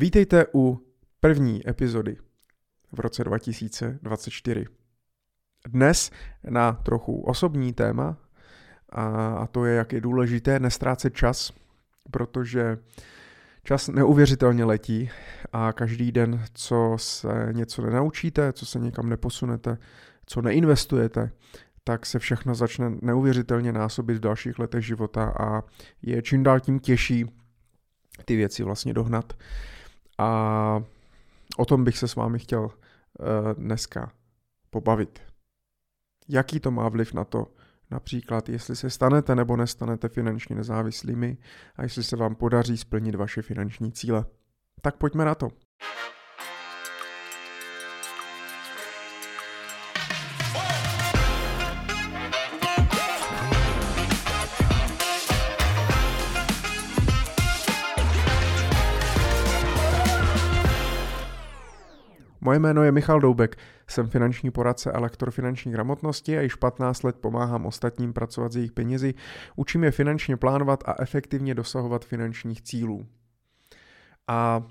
Vítejte u první epizody v roce 2024. Dnes na trochu osobní téma a to je, jak je důležité nestrácet čas, protože čas neuvěřitelně letí a každý den, co se něco nenaučíte, co se někam neposunete, co neinvestujete, tak se všechno začne neuvěřitelně násobit v dalších letech života a je čím dál tím těžší ty věci vlastně dohnat. A o tom bych se s vámi chtěl uh, dneska pobavit. Jaký to má vliv na to, například jestli se stanete nebo nestanete finančně nezávislými a jestli se vám podaří splnit vaše finanční cíle. Tak pojďme na to. Moje jméno je Michal Doubek, jsem finanční poradce a lektor finanční gramotnosti a již 15 let pomáhám ostatním pracovat s jejich penězi, učím je finančně plánovat a efektivně dosahovat finančních cílů. A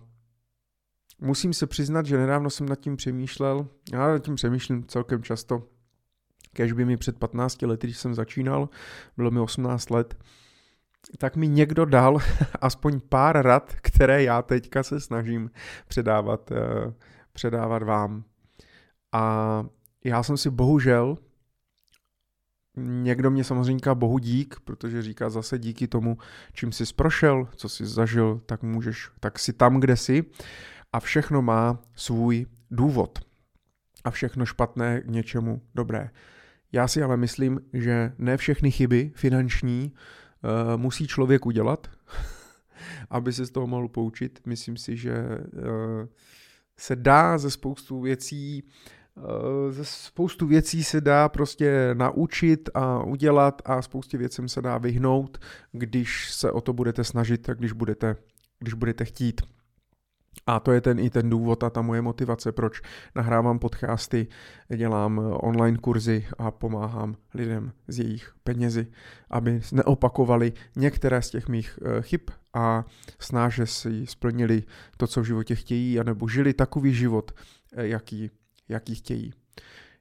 musím se přiznat, že nedávno jsem nad tím přemýšlel, já nad tím přemýšlím celkem často, kež by mi před 15 lety, když jsem začínal, bylo mi 18 let, tak mi někdo dal aspoň pár rad, které já teďka se snažím předávat eh, předávat vám. A já jsem si bohužel, někdo mě samozřejmě říká bohu dík, protože říká zase díky tomu, čím jsi prošel, co jsi zažil, tak můžeš, tak si tam, kde jsi. A všechno má svůj důvod. A všechno špatné k něčemu dobré. Já si ale myslím, že ne všechny chyby finanční uh, musí člověk udělat, aby se z toho mohl poučit. Myslím si, že uh, se dá ze spoustu věcí eh, ze spoustu věcí se dá prostě naučit a udělat a spoustě věcem se dá vyhnout, když se o to budete snažit a když budete, když budete chtít. A to je ten i ten důvod a ta moje motivace, proč nahrávám podcasty, dělám online kurzy a pomáhám lidem z jejich penězi, aby neopakovali některé z těch mých eh, chyb a snáže si splnili to, co v životě chtějí, anebo žili takový život, eh, jaký, jaký chtějí.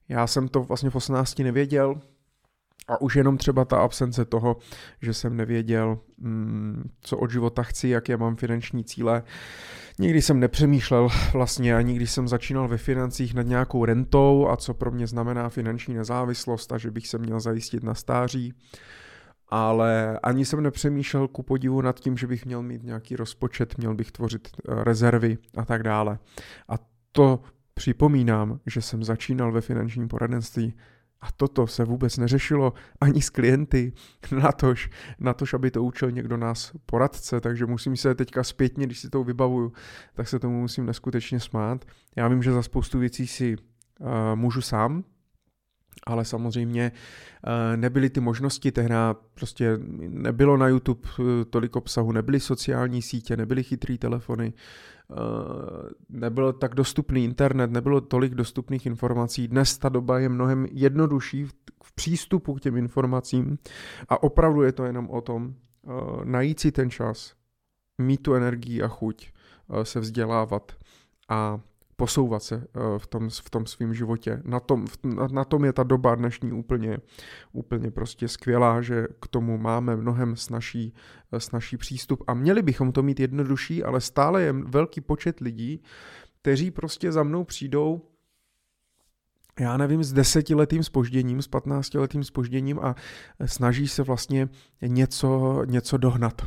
Já jsem to vlastně v 18 nevěděl, a už jenom třeba ta absence toho, že jsem nevěděl, mm, co od života chci, jaké mám finanční cíle. Nikdy jsem nepřemýšlel vlastně a nikdy jsem začínal ve financích nad nějakou rentou a co pro mě znamená finanční nezávislost a že bych se měl zajistit na stáří. Ale ani jsem nepřemýšlel ku podivu nad tím, že bych měl mít nějaký rozpočet, měl bych tvořit eh, rezervy a tak dále. A to připomínám, že jsem začínal ve finančním poradenství a toto se vůbec neřešilo ani s klienty, natož, natož aby to učil někdo nás poradce, takže musím se teďka zpětně, když si to vybavuju, tak se tomu musím neskutečně smát. Já vím, že za spoustu věcí si uh, můžu sám, ale samozřejmě uh, nebyly ty možnosti, tehdy prostě nebylo na YouTube eh, tolik obsahu, nebyly sociální sítě, nebyly chytrý telefony, Eh, nebyl tak dostupný internet, nebylo tolik dostupných informací. Dnes ta doba je mnohem jednodušší v přístupu k těm informacím a opravdu je to jenom o tom eh, najít si ten čas, mít tu energii a chuť eh, se vzdělávat a posouvat se eh, v tom, v tom svém životě. Na tom, na tom je ta doba dnešní úplně, úplně prostě skvělá, že k tomu máme mnohem snažší, eh, snažší přístup a měli bychom to mít jednodušší, ale stále je velký počet lidí, kteří prostě za mnou přijdou já nevím, s desetiletým spožděním, s patnáctiletým spožděním a snaží se vlastně něco, něco dohnat.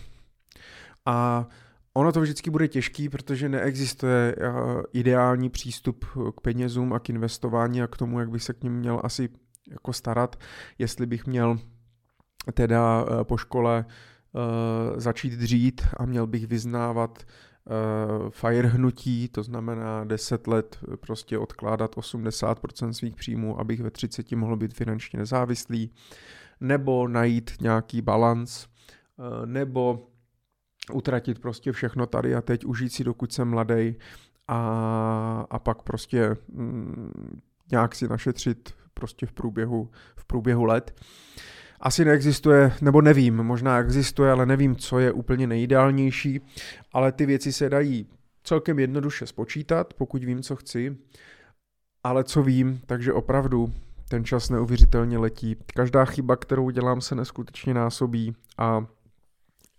A Ono to vždycky bude těžký, protože neexistuje eh, ideální přístup k penězům a k investování a k tomu, jak bych se k ním měl asi jako starat, jestli bych měl teda eh, po škole uh, začít dřít a měl bych vyznávat fire hnutí, to znamená 10 let prostě odkládat 80% svých příjmů, abych ve 30 mohl být finančně nezávislý, nebo najít nějaký balans, nebo utratit prostě všechno tady a teď, užít si dokud jsem mladý a, a pak prostě mm, nějak si našetřit prostě v průběhu, v průběhu let. Asi neexistuje, nebo nevím, možná existuje, ale nevím, co je úplně nejideálnější, ale ty věci se dají celkem jednoduše spočítat, pokud vím, co chci, ale co vím, takže opravdu ten čas neuvěřitelně letí. Každá chyba, kterou dělám, se neskutečně násobí a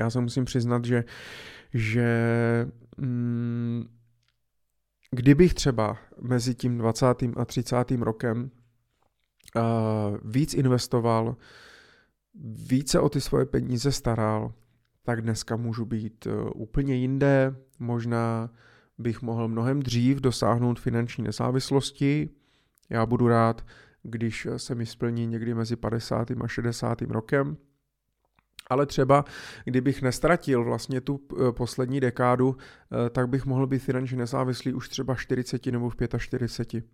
já se musím přiznat, že, že mm, kdybych třeba mezi tím 20. a 30. rokem uh, víc investoval, více o ty svoje peníze staral, tak dneska můžu být uh, úplně jinde, možná bych mohl mnohem dřív dosáhnout finanční nezávislosti. Já budu rád, když se mi splní někdy mezi 50. a 60. rokem. Ale třeba, kdybych nestratil vlastně tu eh, poslední dekádu, eh, tak bych mohl být finančně nezávislý už třeba 40 nebo v 45.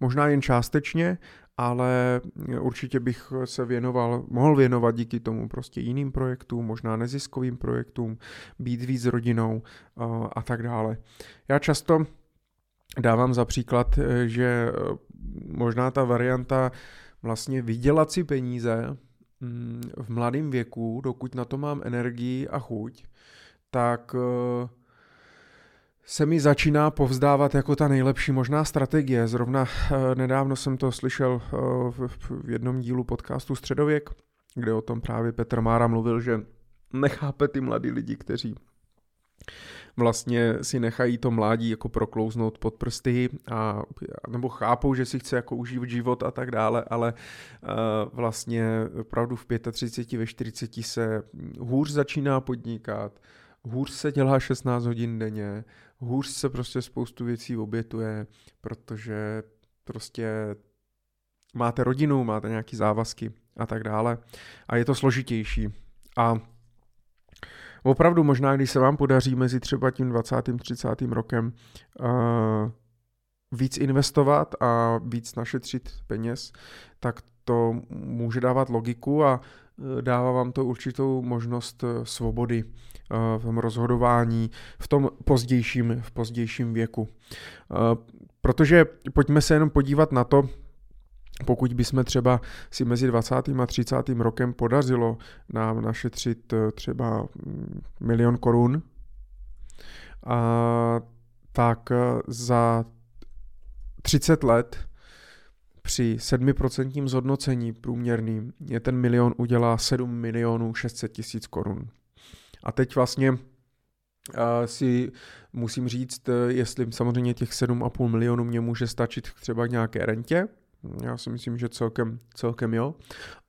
Možná jen částečně, ale určitě bych se věnoval, mohl věnovat díky tomu prostě jiným projektům, možná neziskovým projektům, být víc rodinou a tak dále. Já často dávám za příklad, že možná ta varianta vlastně vydělat si peníze v mladém věku, dokud na to mám energii a chuť, tak uh, se mi začíná povzdávat jako ta nejlepší možná strategie. Zrovna eh, nedávno jsem to slyšel eh, v jednom dílu podcastu Středověk, kde o tom právě Petr Mára mluvil, že nechápe ty mladí lidi, kteří vlastně si nechají to mládí jako proklouznout pod prsty a nebo chápou, že si chce jako užívat život a tak dále, ale uh, vlastně opravdu v 35, ve 40 se hůř začíná podnikat, hůř se dělá 16 hodin denně, hůř se prostě spoustu věcí obětuje, protože prostě máte rodinu, máte nějaké závazky a tak dále. A je to složitější. A opravdu možná, když se vám podaří mezi třeba tím 20. 30. rokem uh, víc investovat a víc našetřit peněz, tak to může dávat logiku a Eh, dává vám to určitou možnost eh, svobody v tom rozhodování v tom pozdějším, v pozdějším věku. Protože pojďme se jenom podívat na to, pokud bychom třeba si mezi 20. a 30. rokem podařilo nám našetřit třeba mm, milion korun, tak za 30 let při 7% zhodnocení průměrným je ten milion udělá 7 milionů 600 tisíc korun. A teď vlastně uh, si musím říct, jestli samozřejmě těch 7,5 milionů mě může stačit třeba k nějaké rentě, já si myslím, že celkem, celkem jo.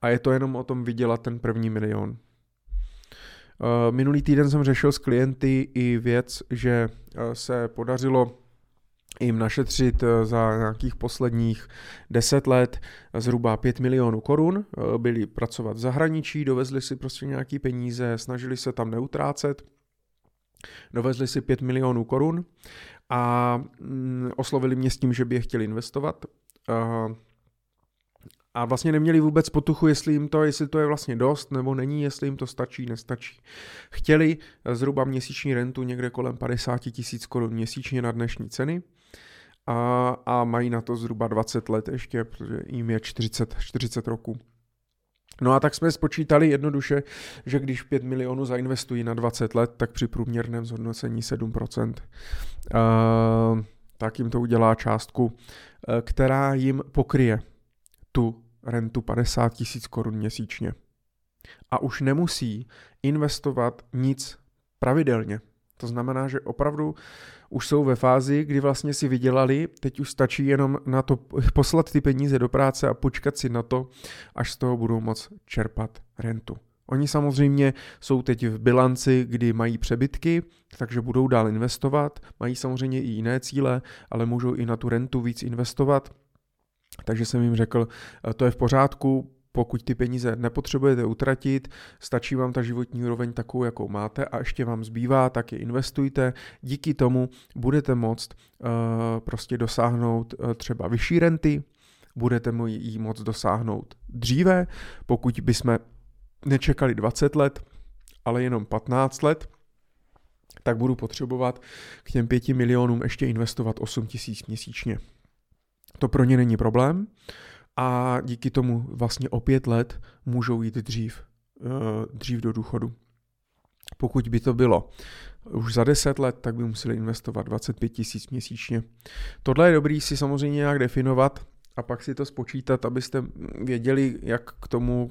A je to jenom o tom vydělat ten první milion. Uh, minulý týden jsem řešil s klienty i věc, že uh, se podařilo jim našetřit eh, za nějakých posledních 10 let zhruba 5 milionů korun. Eh, byli pracovat v zahraničí, dovezli si prostě nějaký peníze, snažili se tam neutrácet, dovezli si 5 milionů korun a mm, oslovili mě s tím, že by je chtěli investovat. A vlastně neměli vůbec potuchu, jestli jim to, jestli to je vlastně dost nebo není, jestli jim to stačí, nestačí. Chtěli zhruba měsíční rentu někde kolem 50 tisíc korun měsíčně na dnešní ceny a, a mají na to zhruba 20 let ještě, protože jim je 40, 40 roků. No a tak jsme spočítali jednoduše, že když 5 milionů zainvestují na 20 let, tak při průměrném zhodnocení 7%, uh, tak jim to udělá částku, která jim pokryje tu rentu 50 tisíc korun měsíčně. A už nemusí investovat nic pravidelně. To znamená, že opravdu už jsou ve fázi, kdy vlastně si vydělali, teď už stačí jenom na to poslat ty peníze do práce a počkat si na to, až z toho budou moc čerpat rentu. Oni samozřejmě jsou teď v bilanci, kdy mají přebytky, takže budou dál investovat, mají samozřejmě i jiné cíle, ale můžou i na tu rentu víc investovat. Takže jsem jim řekl, to je v pořádku, pokud ty peníze nepotřebujete utratit, stačí vám ta životní úroveň takovou, jakou máte a ještě vám zbývá, tak je investujte. Díky tomu budete moct uh, prostě dosáhnout uh, třeba vyšší renty, budete jí moct dosáhnout dříve, pokud bychom nečekali 20 let, ale jenom 15 let, tak budu potřebovat k těm 5 milionům ještě investovat 8 tisíc měsíčně. To pro ně není problém a díky tomu vlastně o pět let můžou jít dřív, uh, dřív do důchodu. Pokud by to bylo už za 10 let, tak by museli investovat 25 tisíc měsíčně. Tohle je dobrý si samozřejmě nějak definovat a pak si to spočítat, abyste věděli, jak k tomu,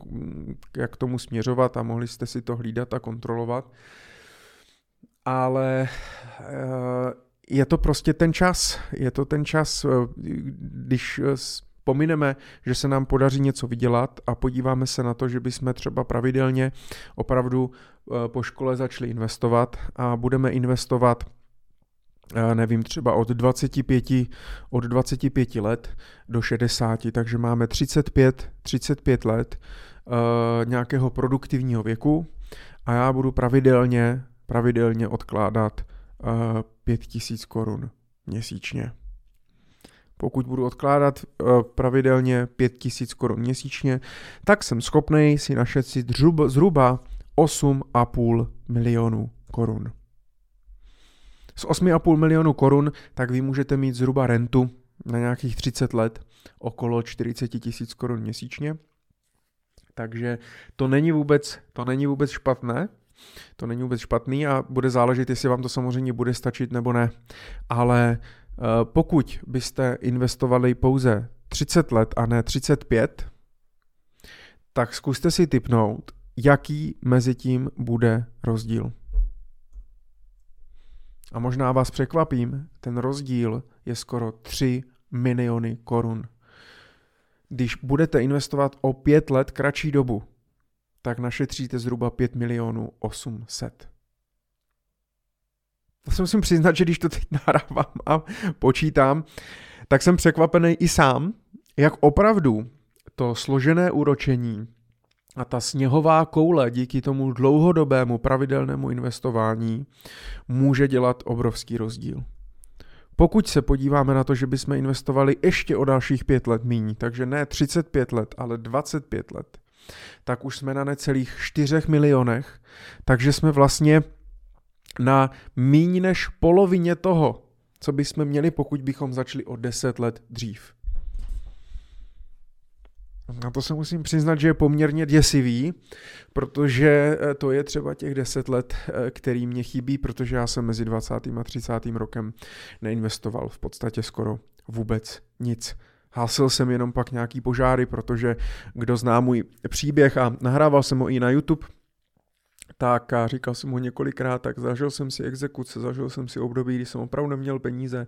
jak k tomu směřovat a mohli jste si to hlídat a kontrolovat. Ale eh, je to prostě ten čas. Je to ten čas, eh, když pomineme, že se nám podaří něco vydělat a podíváme se na to, že bychom třeba pravidelně opravdu eh, po škole začali investovat a budeme investovat eh, nevím, třeba od 25, od 25 let do 60, takže máme 35, 35 let uh, nějakého produktivního věku a já budu pravidelně, pravidelně odkládat uh, 5000 korun měsíčně. Pokud budu odkládat uh, pravidelně 5000 korun měsíčně, tak jsem schopný si našetřit zhruba, zhruba 8,5 milionů korun. Z 8,5 milionů korun tak vy můžete mít zhruba rentu na nějakých 30 let okolo 40 tisíc korun měsíčně. Takže to není vůbec, to není vůbec špatné, to není vůbec špatný a bude záležet, jestli vám to samozřejmě bude stačit nebo ne. Ale Eh, pokud byste investovali pouze 30 let a ne 35, tak zkuste si typnout, jaký mezi tím bude rozdíl. A možná vás překvapím, ten rozdíl je skoro 3 miliony korun. Když budete investovat o 5 let kratší dobu, tak našetříte zhruba 5 milionů 800. To si musím přiznat, že když to teď nahrávám a počítám, tak jsem překvapený i sám, jak opravdu to složené úročení a ta sněhová koule díky tomu dlouhodobému pravidelnému investování může dělat obrovský rozdíl. Pokud se podíváme na to, že bychom investovali ještě o dalších pět let míň, takže ne 35 let, ale 25 let, tak už jsme na necelých 4 milionech, takže jsme vlastně na míň než polovině toho, co bychom měli, pokud bychom začali o 10 let dřív. Na to se musím přiznat, že je poměrně děsivý, protože eh, to je třeba těch 10 let, eh, který mě chybí, protože já jsem mezi 20. a 30. rokem neinvestoval v podstatě skoro vůbec nic. Hásil jsem jenom pak nějaký požáry, protože kdo zná můj příběh a nahrával jsem ho i na YouTube, tak a říkal jsem mu několikrát, tak zažil jsem si exekuce, zažil jsem si období, kdy jsem opravdu neměl peníze,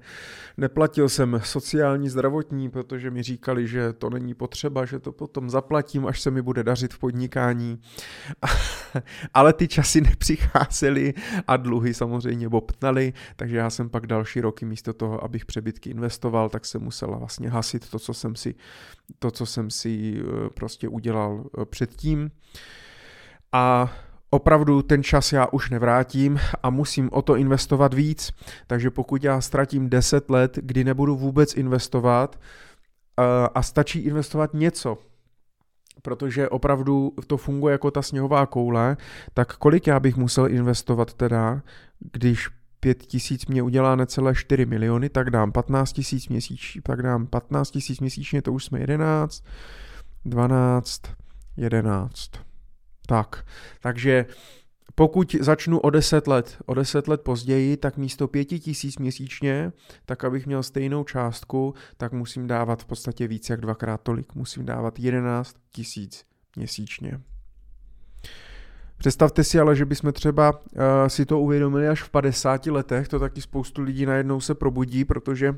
neplatil jsem sociální, zdravotní, protože mi říkali, že to není potřeba, že to potom zaplatím, až se mi bude dařit v podnikání. Ale ty časy nepřicházely a dluhy samozřejmě bobtnaly, takže já jsem pak další roky místo toho, abych přebytky investoval, tak jsem musel vlastně hasit to, co jsem si, to, co jsem si eh, prostě udělal eh, předtím. A opravdu ten čas já už nevrátím a musím o to investovat víc. Takže pokud já ztratím 10 let, kdy nebudu vůbec investovat eh, a stačí investovat něco, protože opravdu to funguje jako ta sněhová koule, tak kolik já bych musel investovat teda, když 5 tisíc mě udělá necelé 4 miliony, tak dám 15 tisíc měsíčně, tak dám 15 tisíc měsíčně, to už jsme 11, 12, 11. Tak, takže pokud začnu o 10 let, o 10 let později, tak místo 5 tisíc měsíčně, tak abych měl stejnou částku, tak musím dávat v podstatě víc jak dvakrát tolik. Musím dávat 11 tisíc měsíčně. Představte si ale, že bychom třeba uh, si to uvědomili až v 50 letech, to taky spoustu lidí najednou se probudí, protože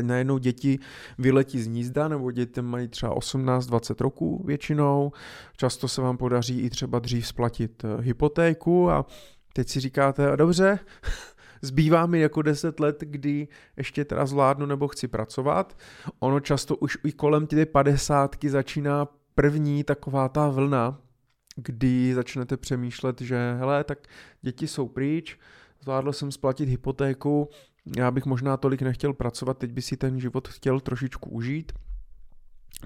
najednou děti vyletí z nízda, nebo děti mají třeba 18-20 roků většinou. Často se vám podaří i třeba dřív splatit eh, hypotéku a teď si říkáte, dobře, zbývá mi jako 10 let, kdy ještě teda zvládnu nebo chci pracovat. Ono často už i kolem ty padesátky začíná první taková ta vlna, kdy začnete přemýšlet, že hele, tak děti jsou pryč, zvládl jsem splatit hypotéku, já bych možná tolik nechtěl pracovat, teď by si ten život chtěl trošičku užít,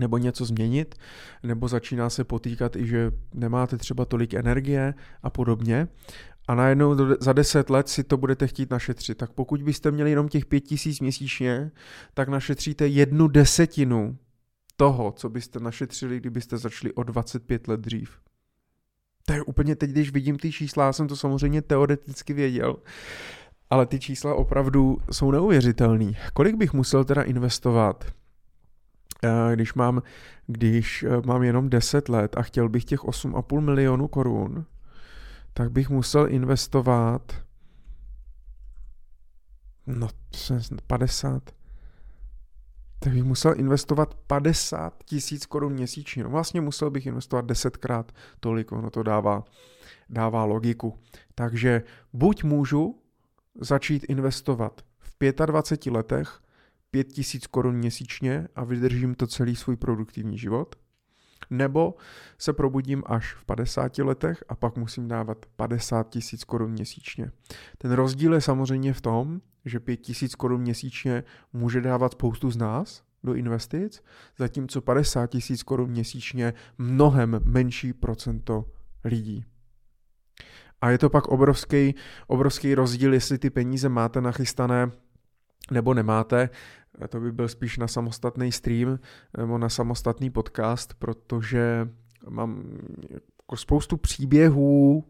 nebo něco změnit, nebo začíná se potýkat i, že nemáte třeba tolik energie a podobně. A najednou za 10 let si to budete chtít našetřit. Tak pokud byste měli jenom těch 5000 měsíčně, tak našetříte jednu desetinu toho, co byste našetřili, kdybyste začali o 25 let dřív. To je úplně teď, když vidím ty čísla, já jsem to samozřejmě teoreticky věděl, ale ty čísla opravdu jsou neuvěřitelný. Kolik bych musel teda investovat, eh, když mám, když eh, mám jenom 10 let a chtěl bych těch 8,5 milionu korun, tak bych musel investovat no 50, tak bych musel investovat 50 tisíc korun měsíčně. No vlastně musel bych investovat desetkrát tolik, ono to dává, dává logiku. Takže buď můžu začít investovat v 25 letech 5 tisíc korun měsíčně a vydržím to celý svůj produktivní život, nebo se probudím až v 50 letech a pak musím dávat 50 tisíc korun měsíčně. Ten rozdíl je samozřejmě v tom, že 5 tisíc korun měsíčně může dávat spoustu z nás do investic, zatímco 50 tisíc korun měsíčně mnohem menší procento lidí. A je to pak obrovský, obrovský rozdíl, jestli ty peníze máte nachystané nebo nemáte. To by byl spíš na samostatný stream nebo na samostatný podcast, protože mám jako spoustu příběhů,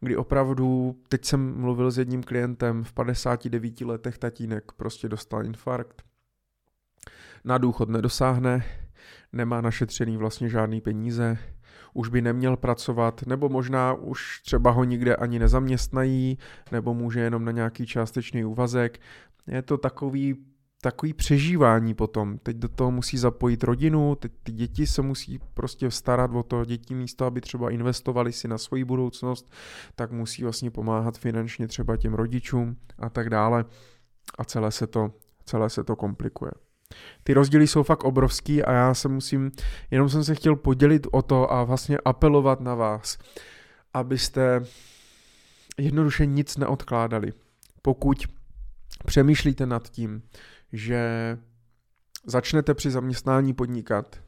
kdy opravdu, teď jsem mluvil s jedním klientem, v 59 letech tatínek prostě dostal infarkt. Na důchod nedosáhne, nemá našetřený vlastně žádný peníze, už by neměl pracovat, nebo možná už třeba ho nikde ani nezaměstnají, nebo může jenom na nějaký částečný úvazek. Je to takový takový přežívání potom. Teď do toho musí zapojit rodinu, teď ty děti se musí prostě starat o to děti místo, aby třeba investovali si na svoji budoucnost, tak musí vlastně pomáhat finančně třeba těm rodičům a tak dále. A celé se to, celé se to komplikuje. Ty rozdíly jsou fakt obrovský a já se musím, jenom jsem se chtěl podělit o to a vlastně apelovat na vás, abyste jednoduše nic neodkládali. Pokud přemýšlíte nad tím, že začnete při zaměstnání podnikat,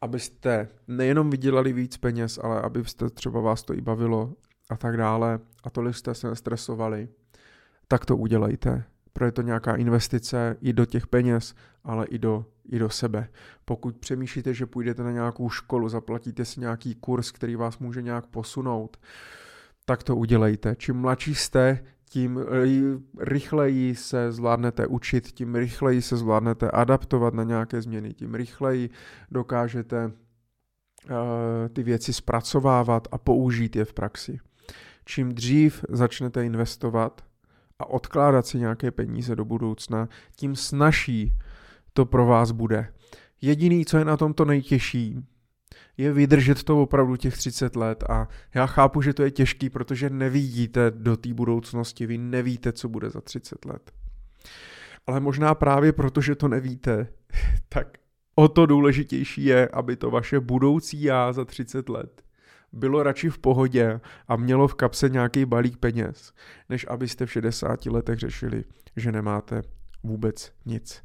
abyste nejenom vydělali víc peněz, ale abyste třeba vás to i bavilo a tak dále a tolik jste se nestresovali, tak to udělejte. Pro je to nějaká investice i do těch peněz, ale i do, i do sebe. Pokud přemýšlíte, že půjdete na nějakou školu, zaplatíte si nějaký kurz, který vás může nějak posunout, tak to udělejte. Čím mladší jste, tím rychleji se zvládnete učit, tím rychleji se zvládnete adaptovat na nějaké změny, tím rychleji dokážete uh, ty věci zpracovávat a použít je v praxi. Čím dřív začnete investovat a odkládat si nějaké peníze do budoucna, tím snažší to pro vás bude. Jediný, co je na tomto nejtěžší, je vydržet to opravdu těch 30 let a já chápu, že to je těžký, protože nevidíte do té budoucnosti, vy nevíte, co bude za 30 let. Ale možná právě proto, že to nevíte, tak o to důležitější je, aby to vaše budoucí já za 30 let bylo radši v pohodě a mělo v kapse nějaký balík peněz, než abyste v 60 letech řešili, že nemáte vůbec nic.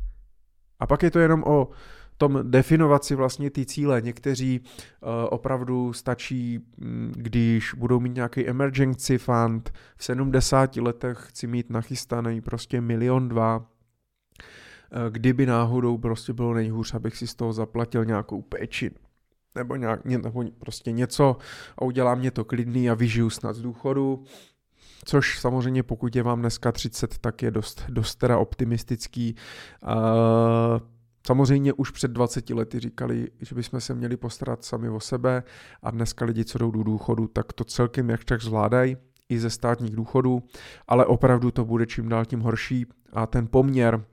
A pak je to jenom o tom definovat si vlastně ty cíle. Někteří uh, opravdu stačí, mm, když budou mít nějaký emergency fund, v 70 letech chci mít nachystaný prostě milion dva, uh, kdyby náhodou prostě bylo nejhůř, abych si z toho zaplatil nějakou péči nebo, nějak, nebo prostě něco a udělá mě to klidný a vyžiju snad z důchodu. Což samozřejmě pokud je vám dneska 30, tak je dost, dost teda optimistický. Uh, Samozřejmě už před 20 lety říkali, že bychom se měli postarat sami o sebe a dneska lidi, co jdou do důchodu, tak to celkem jak tak zvládají i ze státních důchodů, ale opravdu to bude čím dál tím horší a ten poměr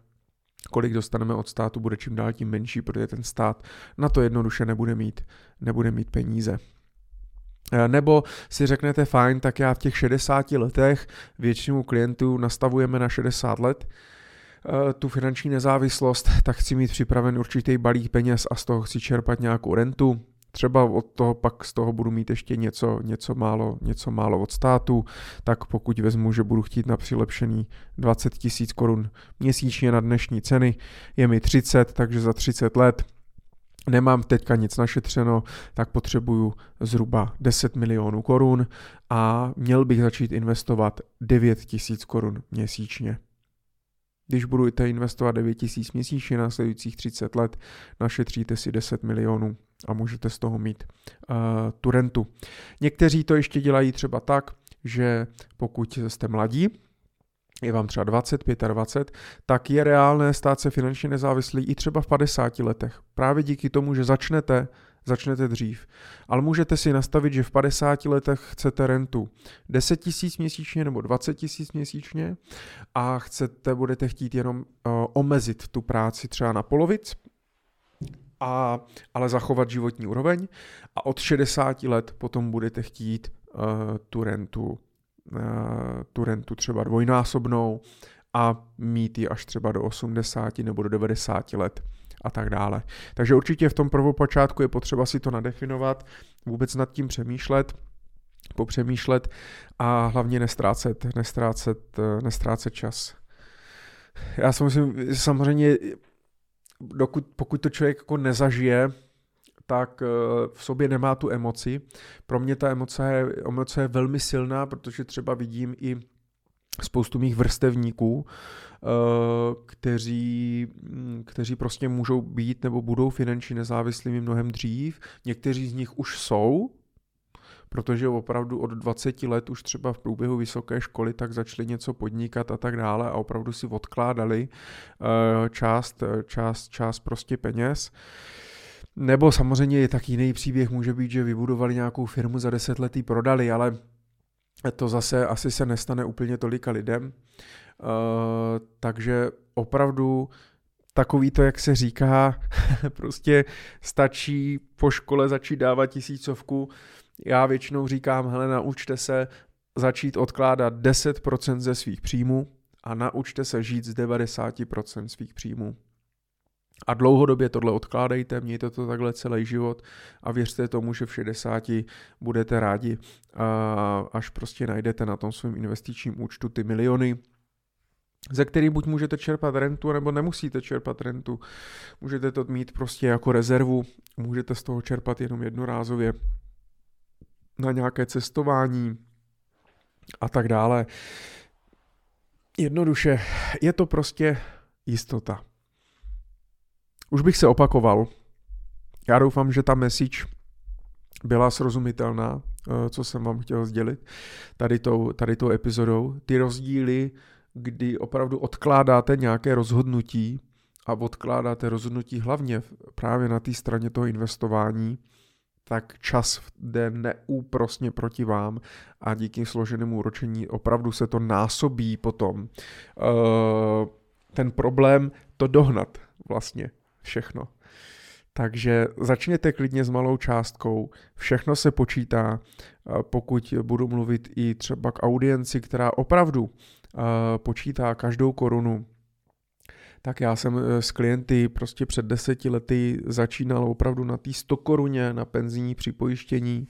kolik dostaneme od státu, bude čím dál tím menší, protože ten stát na to jednoduše nebude mít, nebude mít peníze. E, nebo si řeknete, fajn, tak já v těch 60 letech většinu klientů nastavujeme na 60 let, Eh, tu finanční nezávislost, tak chci mít připraven určitý balík peněz a z toho chci čerpat nějakou rentu. Třeba od toho pak z toho budu mít ještě něco, něco, málo, něco málo od státu, tak pokud vezmu, že budu chtít na přilepšený 20 tisíc korun měsíčně na dnešní ceny, je mi 30, takže za 30 let nemám teďka nic našetřeno, tak potřebuju zhruba 10 milionů korun a měl bych začít investovat 9 tisíc korun měsíčně. Když budete investovat 9 tisíc měsíčně na sledujících 30 let, našetříte si 10 milionů a můžete z toho mít uh, tu rentu. Někteří to ještě dělají třeba tak, že pokud jste mladí, je vám třeba 20, 25, tak je reálné stát se finančně nezávislý i třeba v 50 letech. Právě díky tomu, že začnete začnete dřív. Ale můžete si nastavit, že v 50 letech chcete rentu 10 tisíc měsíčně nebo 20 tisíc měsíčně a chcete, budete chtít jenom uh, omezit tu práci třeba na polovic, a, ale zachovat životní úroveň a od 60 let potom budete chtít uh, tu rentu uh, tu rentu třeba dvojnásobnou a mít ji až třeba do 80 nebo do 90 let a tak dále. Takže určitě v tom prvopočátku je potřeba si to nadefinovat, vůbec nad tím přemýšlet, popřemýšlet a hlavně nestrácet, nestrácet, nestrácet čas. Já si myslím, samozřejmě, dokud, pokud to člověk jako nezažije, tak eh, v sobě nemá tu emoci. Pro mě ta emoce emoce je velmi silná, protože třeba vidím i spoustu mých vrstevníků, eh, kteří, hm, kteří prostě můžou být nebo budou finančně nezávislými mnohem dřív. Někteří z nich už jsou, protože opravdu od 20 let už třeba v průběhu vysoké školy tak začali něco podnikat a tak dále a opravdu si odkládali eh, část, část, část prostě peněz. Nebo samozřejmě je tak jiný příběh, může být, že vybudovali nějakou firmu za 10 let prodali, ale to zase asi se nestane úplně tolika lidem. Uh, takže opravdu takový to, jak se říká, prostě stačí po škole začít dávat tisícovku. Já většinou říkám, hele, naučte se začít odkládat 10% ze svých příjmů a naučte se žít z 90% svých příjmů. A dlouhodobě tohle odkládejte, mějte to takhle celý život a věřte tomu, že v 60 budete rádi, až prostě najdete na tom svém investičním účtu ty miliony, ze kterých buď můžete čerpat rentu, nebo nemusíte čerpat rentu. Můžete to mít prostě jako rezervu, můžete z toho čerpat jenom jednorázově na nějaké cestování a tak dále. Jednoduše, je to prostě jistota. Už bych se opakoval. Já doufám, že ta message byla srozumitelná, eh, co jsem vám chtěl sdělit tady tou, tady tou epizodou. Ty rozdíly, kdy opravdu odkládáte nějaké rozhodnutí a odkládáte rozhodnutí hlavně právě na té straně toho investování, tak čas jde neúprosně proti vám a díky složenému úročení opravdu se to násobí potom. Eh, ten problém to dohnat vlastně všechno. Takže začněte klidně s malou částkou, všechno se počítá, pokud budu mluvit i třeba k audienci, která opravdu počítá každou korunu, tak já jsem e, s klienty prostě před deseti lety začínal opravdu na té 100 koruně na penzijní připojištění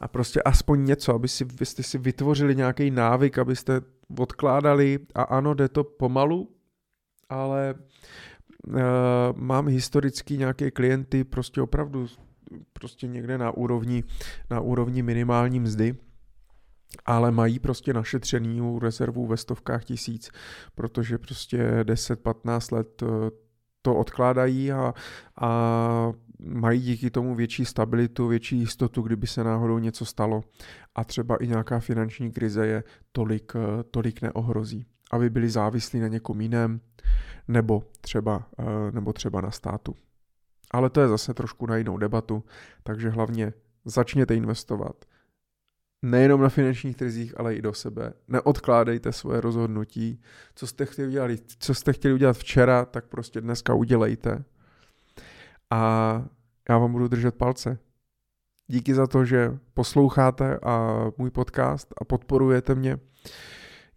a prostě aspoň něco, aby si, abyste si vytvořili nějaký návyk, abyste odkládali. A ano, jde to pomalu, ale mám historicky nějaké klienty prostě opravdu prostě někde na úrovni, na úrovni minimální mzdy, ale mají prostě našetřený rezervu ve stovkách tisíc, protože prostě 10-15 let eh, to odkládají a, a mají díky tomu větší stabilitu, větší jistotu, kdyby se náhodou něco stalo. A třeba i nějaká finanční krize je tolik, eh, tolik neohrozí, aby byli závislí na někom jiném, nebo třeba, eh, nebo třeba na státu. Ale to je zase trošku na jinou debatu, takže hlavně začněte investovat. Nejenom na finančních trzích, ale i do sebe. Neodkládejte svoje rozhodnutí. Co jste chtěli udělat, co jste chtěli udělat včera, tak prostě dneska udělejte. A já vám budu držet palce. Díky za to, že posloucháte a můj podcast a podporujete mě.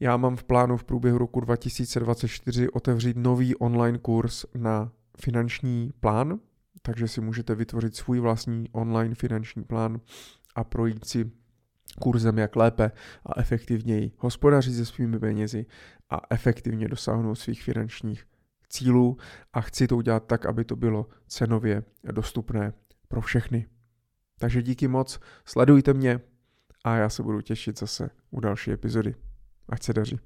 Já mám v plánu v průběhu roku 2024 otevřít nový online kurz na finanční plán, takže si můžete vytvořit svůj vlastní online finanční plán a projít si kurzem, jak lépe a efektivněji hospodařit se svými penězi a efektivně dosáhnout svých finančních cílů a chci to udělat tak, aby to bylo cenově dostupné pro všechny. Takže díky moc, sledujte mě a já se budu těšit zase u další epizody. Akçeleri.